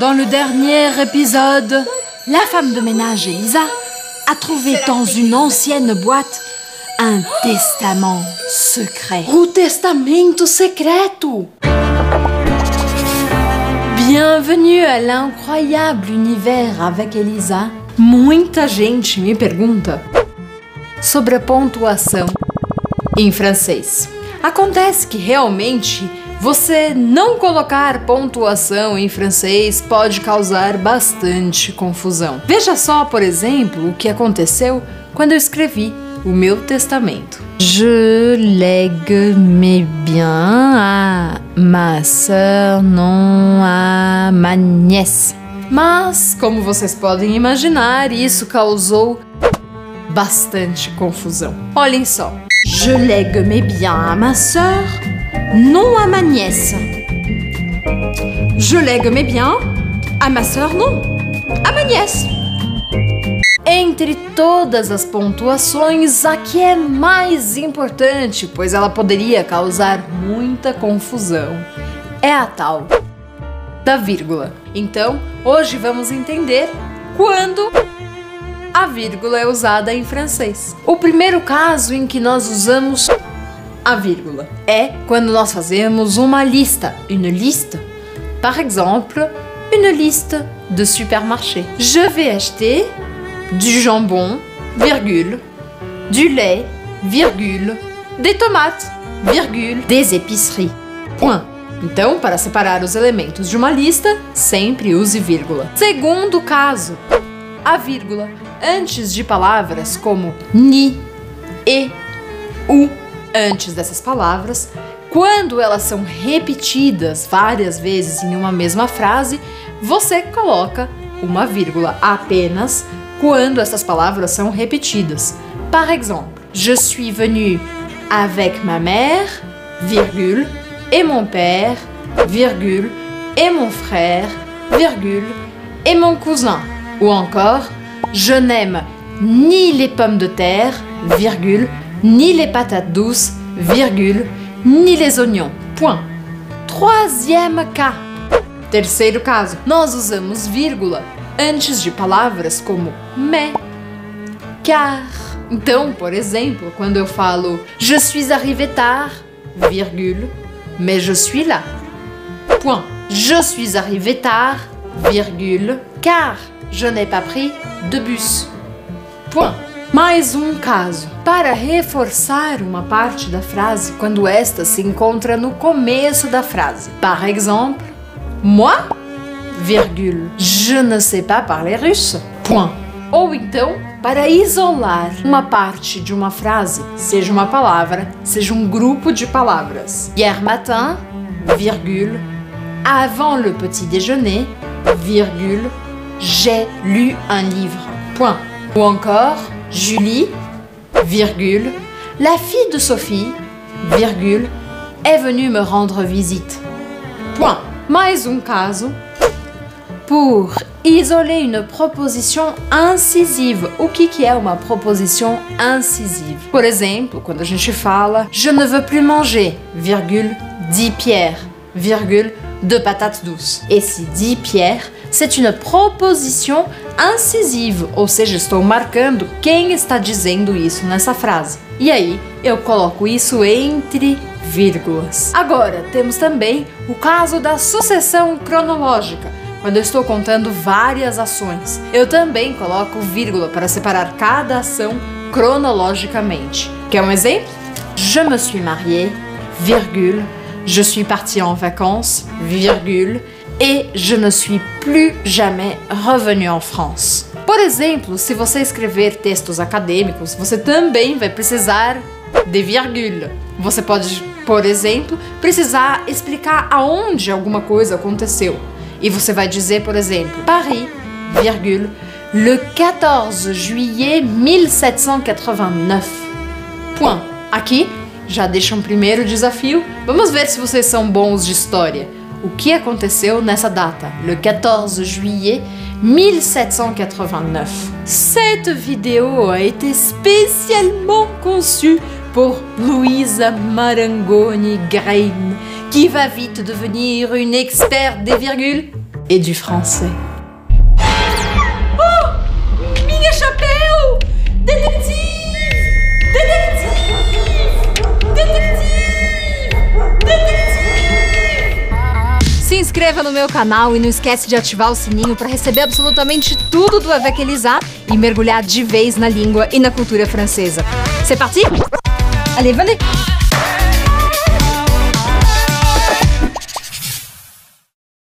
Dans le dernier épisode, la femme de ménage Elisa a trouvé dans une ancienne boîte un testament secret. O testamento secreto! Bienvenue à l'incroyable univers avec Elisa. Muita gente me pergunta sobre a pontuação em francês. Acontece que realmente você não colocar pontuação em francês pode causar bastante confusão. Veja só, por exemplo, o que aconteceu quando eu escrevi o meu testamento. Je lègue mes biens à ma sœur, non à ma nièce. Mas, como vocês podem imaginar, isso causou bastante confusão. Olhem só. Je lègue mes biens à ma sœur, non à ma nièce. Je lègue mes biens à ma sœur, non à ma nièce. Entre todas as pontuações, a que é mais importante, pois ela poderia causar muita confusão, é a tal da vírgula. Então, hoje vamos entender quando a vírgula é usada em francês. O primeiro caso em que nós usamos a vírgula é quando nós fazemos uma lista, une liste. Par exemple, une liste de supermarché. Je vais acheter du jambon, virgule, du lait, virgule, des tomates, virgule, des épiceries. Point. Então, para separar os elementos de uma lista, sempre use vírgula. Segundo caso, a vírgula antes de palavras como ni, e, u. Antes dessas palavras, quando elas são repetidas várias vezes em uma mesma frase, você coloca uma vírgula apenas quando essas palavras são repetidas. Par exemple, je suis venu avec ma mère, virgule, et mon père, virgule, et mon frère, virgule, et mon cousin. Ou encore, je n'aime ni les pommes de terre, virgule, ni les patates douces, virgule, ni les oignons. Point. Troisième cas. Terceiro caso, nós usamos vírgula antes de palavras como mais, car. Então, por exemplo, quando eu falo je suis arrivé tard, virgule, mais je suis là. Point. Je suis arrivé tard, virgule, car je n'ai pas pris de bus. Point. Mais um caso. Para reforçar uma parte da frase quando esta se encontra no começo da frase. Par exemple, moi, virgule, je ne sais pas parler russe. Point. Ou então, para isolar uma parte de uma frase, seja uma palavra, seja um grupo de palavras. Hier matin, virgule, avant le petit déjeuner, virgule, j'ai lu un livre. Point. Ou encore, Julie, virgule, la fille de Sophie, virgule, est venue me rendre visite. Point. Mais um caso. Pour isoler une proposition incisive. O que, que é uma proposição incisive? Por exemplo, quando a gente fala Je ne veux plus manger, virgule, dit Pierre, virgule, de patates douces. Esse dit Pierre, c'est une proposition incisive, ou seja, estou marcando quem está dizendo isso nessa frase. E aí, eu coloco isso entre vírgulas. Agora, temos também o caso da sucessão cronológica quando eu estou contando várias ações. Eu também coloco vírgula para separar cada ação cronologicamente. Quer um exemplo? Je me suis mariée, virgule, je suis partie en vacances, virgule, et je ne suis plus jamais revenue en France. Por exemplo, se você escrever textos acadêmicos, você também vai precisar de vírgula. Você pode, por exemplo, precisar explicar aonde alguma coisa aconteceu. E você vai dizer, por exemplo, Paris, virgule, le 14 juillet 1789. Point. Aqui já deixa um primeiro desafio. Vamos ver se vocês são bons de história. O que aconteceu nessa data, le 14 juillet 1789 Cette vidéo a été spécialement conçue pour Louisa Marangoni Grain, qui va vite devenir une experte des virgules et du français. Inscreva no meu canal e não esquece de ativar o sininho para receber absolutamente tudo do Avec Elisa e mergulhar de vez na língua e na cultura francesa. C'est parti Allez, venez